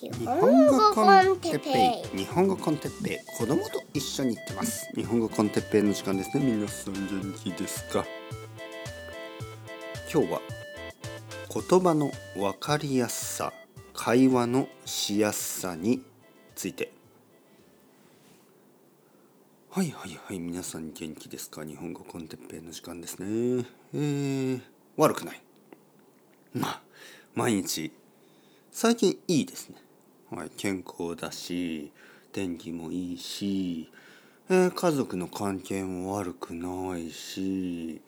日本語コンテッペイ。日本語コンテッペイ。子供と一緒に行ってます。日本語コンテッペイの時間ですね。皆さん元気ですか今日は言葉の分かりやすさ会話のしやすさについて。はいはいはい皆さん元気ですか？日本語コンテッペイの時間ですね。えー、悪くない。まあ毎日。最近いいですね。はい、健康だし天気もいいし、えー、家族の関係も悪くないし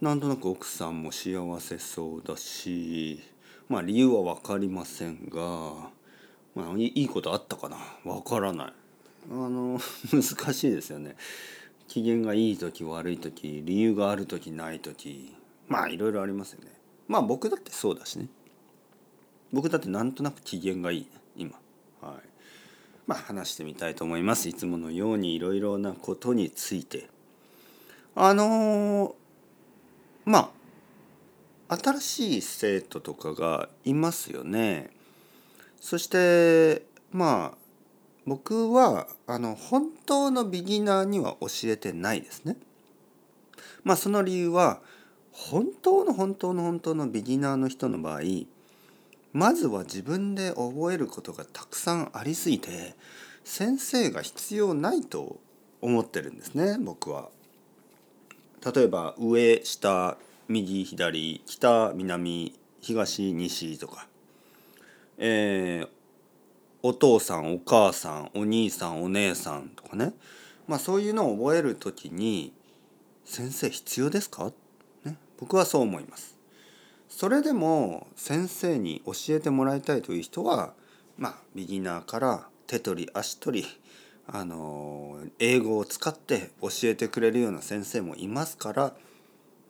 なんとなく奥さんも幸せそうだしまあ理由は分かりませんが、まあ、いいことあったかな？分からない。あの 難しいですよね。機嫌がいい時悪い時理由がある時ない時まあいろいろありますよね。まあ僕だってそうだしね。僕だってなんとなく機嫌がいい今。はい。まあ話してみたいと思います。いつものようにいろいろなことについて。あのー、まあ新しい生徒とかがいますよね。そしてまあ僕はあの本当のビギナーには教えてないですね。まあその理由は本当の本当の本当のビギナーの人の場合まずは自分で覚えることがたくさんありすぎて先生が必要ないと思ってるんですね僕は。例えば上下右左北南東西とか、えー、お父さんお母さんお兄さんお姉さんとかねまあそういうのを覚える時に先生必要ですか、ね、僕はそう思います。それでも先生に教えてもらいたいという人はまあビギナーから手取り足取りあの英語を使って教えてくれるような先生もいますから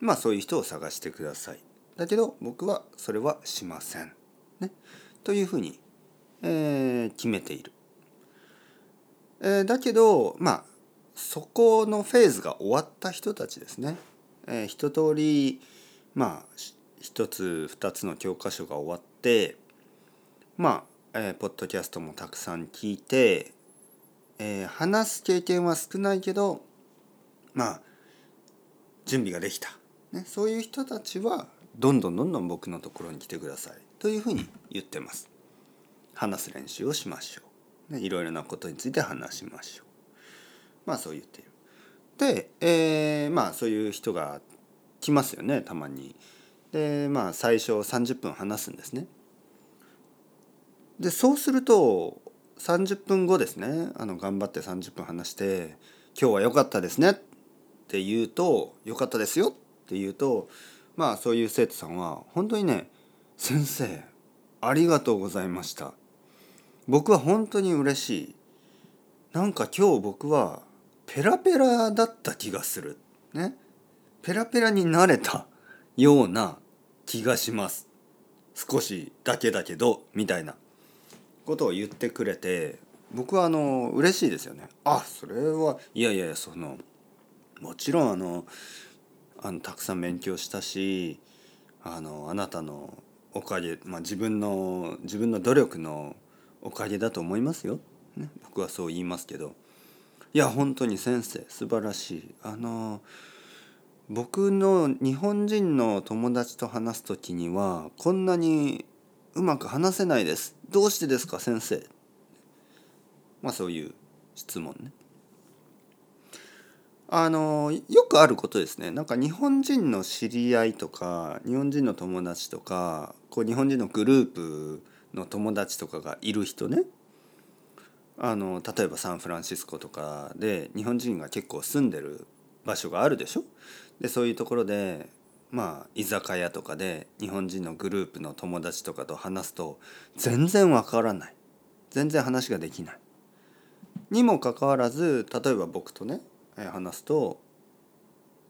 まあそういう人を探してください。だけど僕はそれはしません。ね、というふうに、えー、決めている。えー、だけどまあそこのフェーズが終わった人たちですね。えー、一通りまあ1つ2つの教科書が終わってまあ、えー、ポッドキャストもたくさん聞いて、えー、話す経験は少ないけどまあ準備ができた、ね、そういう人たちはどんどんどんどん僕のところに来てくださいというふうに言ってます。話す練習をしましょう。ね、いろいろなことについて話しましょう。まあそう言っている。で、えー、まあそういう人が来ますよねたまに。でまあ最初30分話すんですね。でそうすると30分後ですねあの頑張って30分話して「今日は良かったですね」って言うと「良かったですよ」って言うとまあそういう生徒さんは本当にね「先生ありがとうございました」僕は本当に嬉しい。なんか今日僕はペラペラだった気がする。ね。ペラペラになれた。ような気がします。少しだけだけどみたいなことを言ってくれて僕はあの嬉しいですよね。あそれはいやいやそのもちろんあのあのたくさん勉強したしあのあなたのおかげ、まあ、自分の自分の努力のおかげだと思いますよ、ね、僕はそう言いますけど。いや本当に先生素晴らしい。あの僕の日本人の友達と話す時にはこんなにうまく話せないです。どうしてですか先生。まあそういう質問ね。あのよくあることですね。なんか日本人の知り合いとか日本人の友達とかこう日本人のグループの友達とかがいる人ね。あの例えばサンフランシスコとかで日本人が結構住んでる場所があるでしょ？でそういうところでまあ居酒屋とかで日本人のグループの友達とかと話すと全然わからない全然話ができない。にもかかわらず例えば僕とね話すと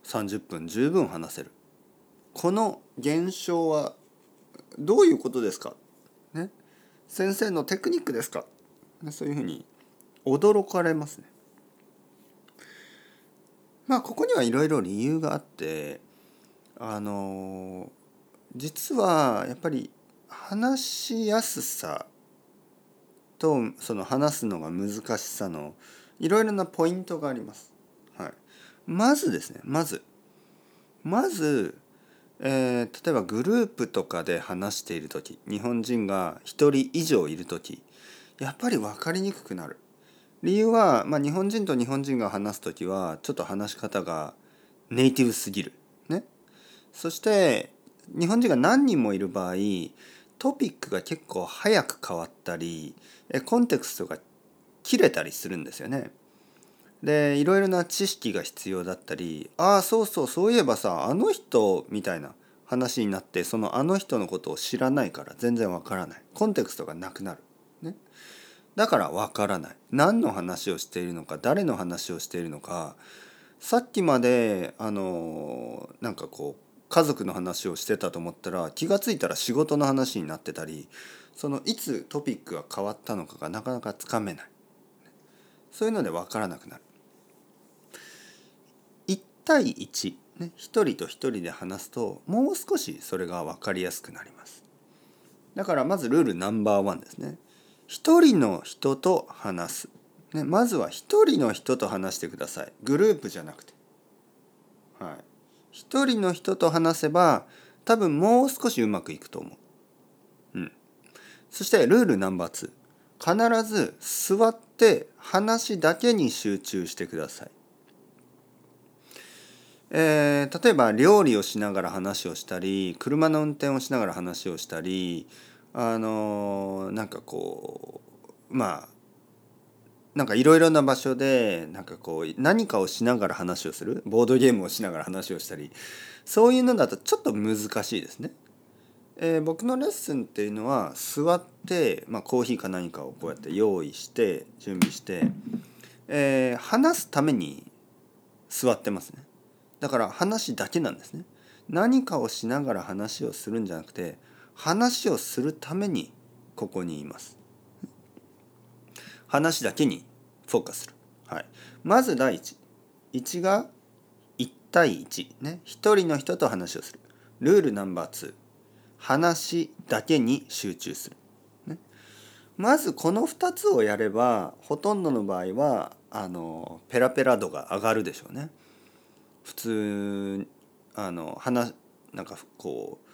30分十分話せる。この現象はどういうことですか、ね、先生のテクニックですか？そういうふうに驚かれますね。まあここにはいろいろ理由があってあの実はやっぱり話しやすさとその話すのが難しさのいろいろなポイントがあります。はい、まずですねまずまず、えー、例えばグループとかで話している時日本人が1人以上いる時やっぱり分かりにくくなる。理由は、まあ、日本人と日本人が話す時はちょっと話し方がネイティブすぎる。ね。そして日本人が何人もいる場合トピックが結構早く変わったりコンテクストが切れたりするんですよね。でいろいろな知識が必要だったりああそうそうそういえばさあの人みたいな話になってそのあの人のことを知らないから全然わからないコンテクストがなくなる。だからわからない何の話をしているのか誰の話をしているのかさっきまであのなんかこう家族の話をしてたと思ったら気が付いたら仕事の話になってたりそのいつトピックが変わったのかがなかなかつかめないそういうので分からなくなる。1対1、ね、1人と1人で話すともう少しそれが分かりやすくなります。だからまずルールナンバーワンですね。1人の人と話す。ね、まずは1人の人と話してください。グループじゃなくて。はい。一人の人と話せば多分もう少しうまくいくと思う。うん。そしてルールナンバー2必ず座って話だけに集中してください。えー、例えば料理をしながら話をしたり車の運転をしながら話をしたりあの、なんかこうまあなんかいろいろな場所でなんかこう何かをしながら話をするボードゲームをしながら話をしたりそういうのだとちょっと難しいですね。えー、僕のレッスンっていうのは座って、まあ、コーヒーか何かをこうやって用意して準備して、えー、話すために座ってますね。だから話だけなんですね。何かをしながら話をするんじゃなくて話をするためにここにいます。話だけにフォーカスする。はい、まず第一1が1対1ね1人の人と話をする。ルールナンバー2話だけに集中する。ね、まずこの2つをやればほとんどの場合はあのペラペラ度が上がるでしょうね。普通あの話なんかこう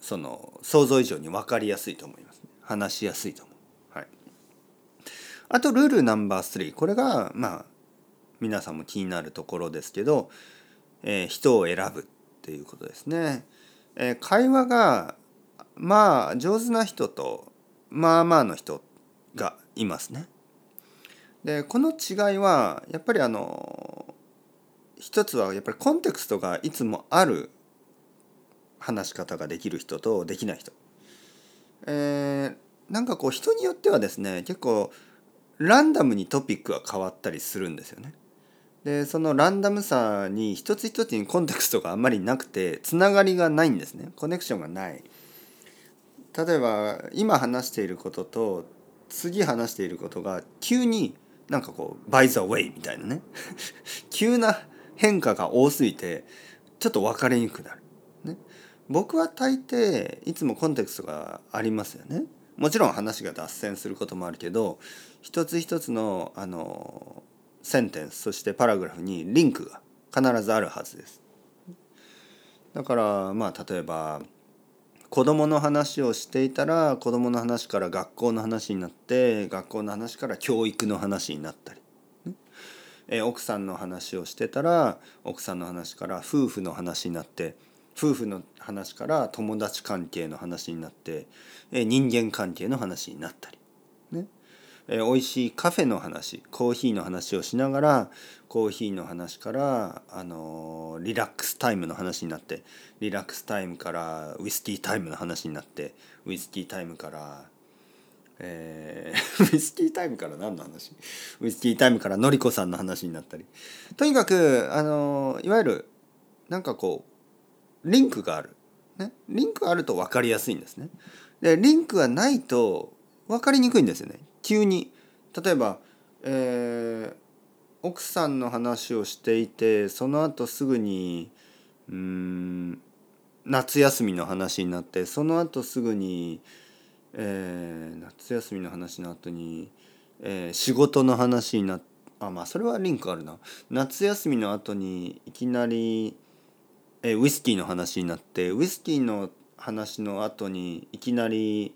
その想像以上に分かりやすいと思います、ね、話しやすいと思う。あとルールナンバー3これがまあ皆さんも気になるところですけど、えー、人を選ぶっていうことですね。えー、会話がまあ上手な人とまあまあの人がいますね。でこの違いはやっぱりあの一つはやっぱりコンテクストがいつもある話し方ができる人とできない人。えー、なんかこう人によってはですね結構ランダムにトピックが変わったりするんですよね。でそのランダムさに一つ一つにコンテクストがあんまりなくてつながりがないんですねコネクションがない。例えば今話していることと次話していることが急になんかこう「by the way」みたいなね 急な変化が多すぎてちょっと分かりにくくなる。僕は大抵いつもコンテクストがありますよね。もちろん話が脱線することもあるけど一つ一つのあのセンテンスそしてパラグラフにリンクが必ずあるはずです。だからまあ例えば子供の話をしていたら子供の話から学校の話になって学校の話から教育の話になったり、え奥さんの話をしてたら奥さんの話から夫婦の話になって夫婦の話から友達関係の話になって人間関係の話になったり、ね。え美味しいカフェの話コーヒーの話をしながらコーヒーの話からあのリラックスタイムの話になってリラックスタイムからウイスキータイムの話になってウイスキータイムからえー、ウイスキータイムから何の話？ウイスキータイムからのりこさんの話になったり。とにかくあのいわゆるなんかこうリンクがある。ね、リンクあると分かりやすいんですね。でリンクがないと分かりにくいんですよね。急に例えば、えー、奥さんの話をしていてその後すぐにうん夏休みの話になってその後すぐに、えー夏休みの話の後に、えー仕事の話になっあまあそれはリンクあるな夏休みの後にいきなり、えーウイスキーの話になってウイスキーの話の後にいきなり、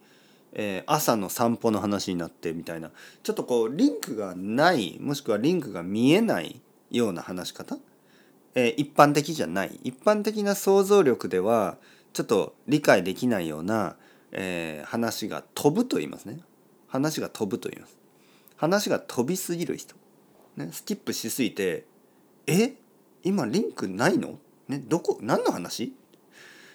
えー朝の散歩の話になってみたいなちょっとこうリンクがないもしくはリンクが見えないような話し方、えー一般的じゃない。一般的な想像力ではちょっと理解できないような、えー話が飛ぶと言いますね。話が飛ぶと言います。話が飛びすぎる人、ね、スキップしすぎて「え？今リンクないの？ねどこ何の話?」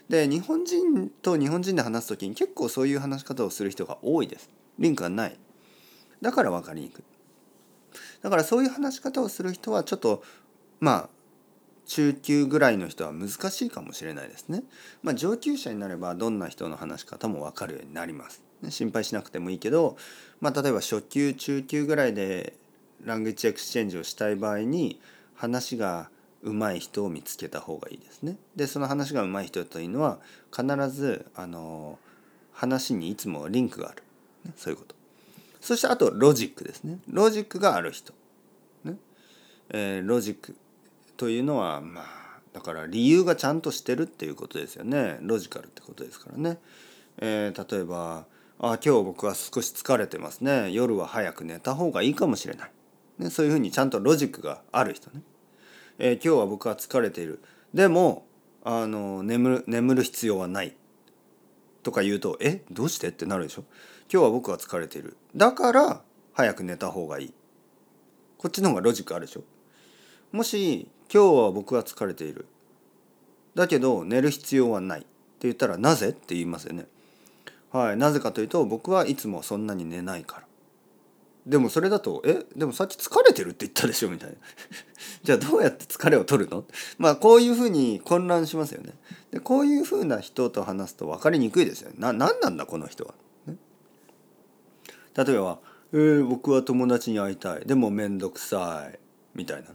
で日本人と日本人で話す時に結構そういう話し方をする人が多いですリンクがないだから分かりにくいだからそういう話し方をする人はちょっとまあ中級ぐらいの人は難しいかもしれないですね。まあ、上級者になればどんな人の話し方も分かるようになります。ね心配しなくてもいいけど、まあ、例えば初級中級ぐらいで language exchange をしたい場合に話が上手い人を見つけた方がいいですね。でその話が上手い人というのは必ずあの話にいつもリンクがある、ね、そういうこと。そしてあとロジックですね。ロジックがある人。ねえーロジックというのはまあだから理由がちゃんとしてるっていうことですよねロジカルってことですからね。えー例えば「あ今日僕は少し疲れてますね夜は早く寝た方がいいかもしれない」ね、そういうふうにちゃんとロジックがある人ね。えー今日は僕は疲れている。でもあの眠る眠る必要はない。とか言うと「えどうして?」ってなるでしょ。今日は僕は疲れている。だから早く寝た方がいい。こっちの方がロジックあるでしょ。もし今日は僕は疲れている。だけど寝る必要はない。って言ったらなぜ？って言いますよね。はい。なぜかというと僕はいつもそんなに寝ないから。でもそれだと「えでもさっき疲れてるって言ったでしょ」みたいな。じゃあどうやって疲れを取るの？まあこういうふうに混乱しますよね。でこういうふうな人と話すと分かりにくいですよね。な何なんだこの人は、ね、例えば、えー僕は友達に会いたい。でも面倒くさい」みたいな。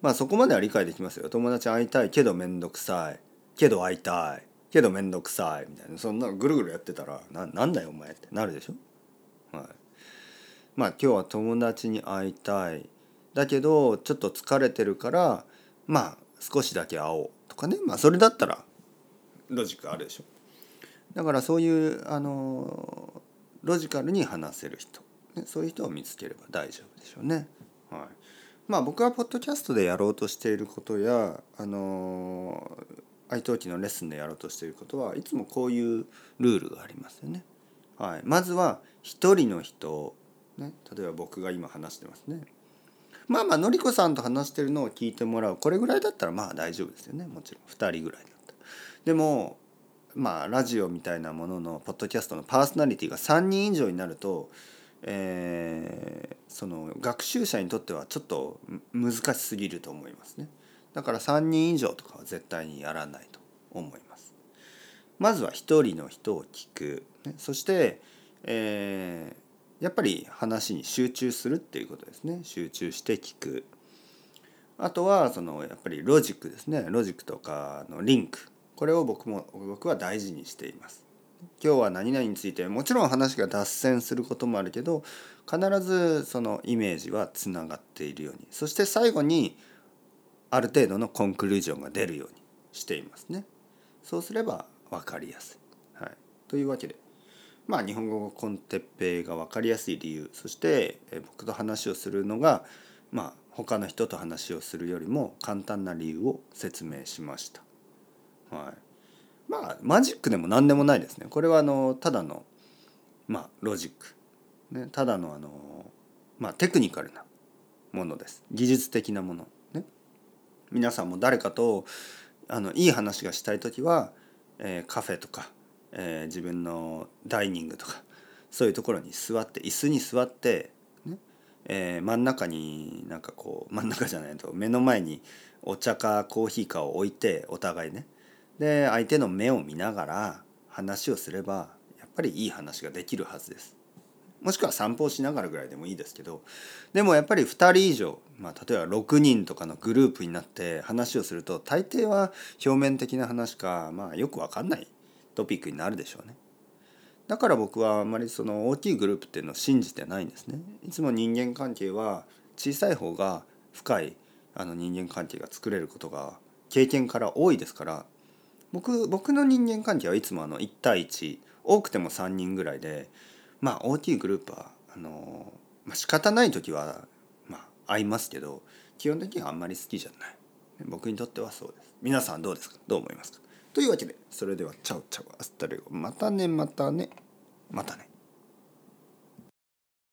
まあそこまでは理解できますよ。友達会いたい。けど面倒くさい。けど会いたい。けど面倒くさい。みたいな。そんなぐるぐるやってたらななんだよお前ってなるでしょ？まあ今日は友達に会いたい。だけどちょっと疲れてるからまあ少しだけ会おうとかね。まあそれだったらロジックあるでしょ。だからそういうあのロジカルに話せる人、ね、そういう人を見つければ大丈夫でしょうね。はい、まあ僕はポッドキャストでやろうとしていることやあの愛登記のレッスンでやろうとしていることはいつもこういうルールがありますよね。はい、まずは一人の人ね、例えば僕が今話してますね。まあまあのりこさんと話してるのを聞いてもらうこれぐらいだったらまあ大丈夫ですよねもちろん2人ぐらいだったら。でもまあラジオみたいなもののポッドキャストのパーソナリティが3人以上になると、えーその学習者にとってはちょっと難しすぎると思いますね。だから3人以上とかは絶対にやらないと思います。まずは1人の人を聞く、ね、そして、えーやっぱり話に集中するっていうことですね。集中して聞く。あとはそのやっぱりロジックですね。ロジックとかのリンク。これを僕も僕は大事にしています。今日は何々についてもちろん話が脱線することもあるけど必ずそのイメージはつながっているように。そして最後にある程度のコンクルージョンが出るようにしていますね。そうすれば分かりやすい、はい、というわけでまあ日本語コンテッペイが分かりやすい理由そして僕と話をするのがまあ他の人と話をするよりも簡単な理由を説明しました。はい、まあマジックでも何でもないですね。これはあのただのまあロジック、ね、ただのあのまあテクニカルなものです。技術的なものね。皆さんも誰かとあのいい話がしたい時は、えーカフェとかえー自分のダイニングとかそういうところに座って椅子に座って、ねえー真ん中になんかこう真ん中じゃないと目の前にお茶かコーヒーかを置いてお互いねで相手の目を見ながら話をすればやっぱりいい話ができるはずです。もしくは散歩をしながらぐらいでもいいですけどでもやっぱり2人以上、まあ、例えば6人とかのグループになって話をすると大抵は表面的な話か、まあ、よくわかんないトピックになるでしょうね。だから僕はあんまりその大きいグループっていうのを信じてないんですね。いつも人間関係は小さい方が深いあの人間関係が作れることが経験から多いですから。僕僕の人間関係はいつもあの1対1多くても3人ぐらいでまあ大きいグループはあの、まあ、仕方ない時はまあ会いますけど基本的にはあんまり好きじゃない。僕にとってはそうです。皆さんどうですか？どう思いますか？というわけでそれでは Ciao ciao hasta luego またねまたねまたね。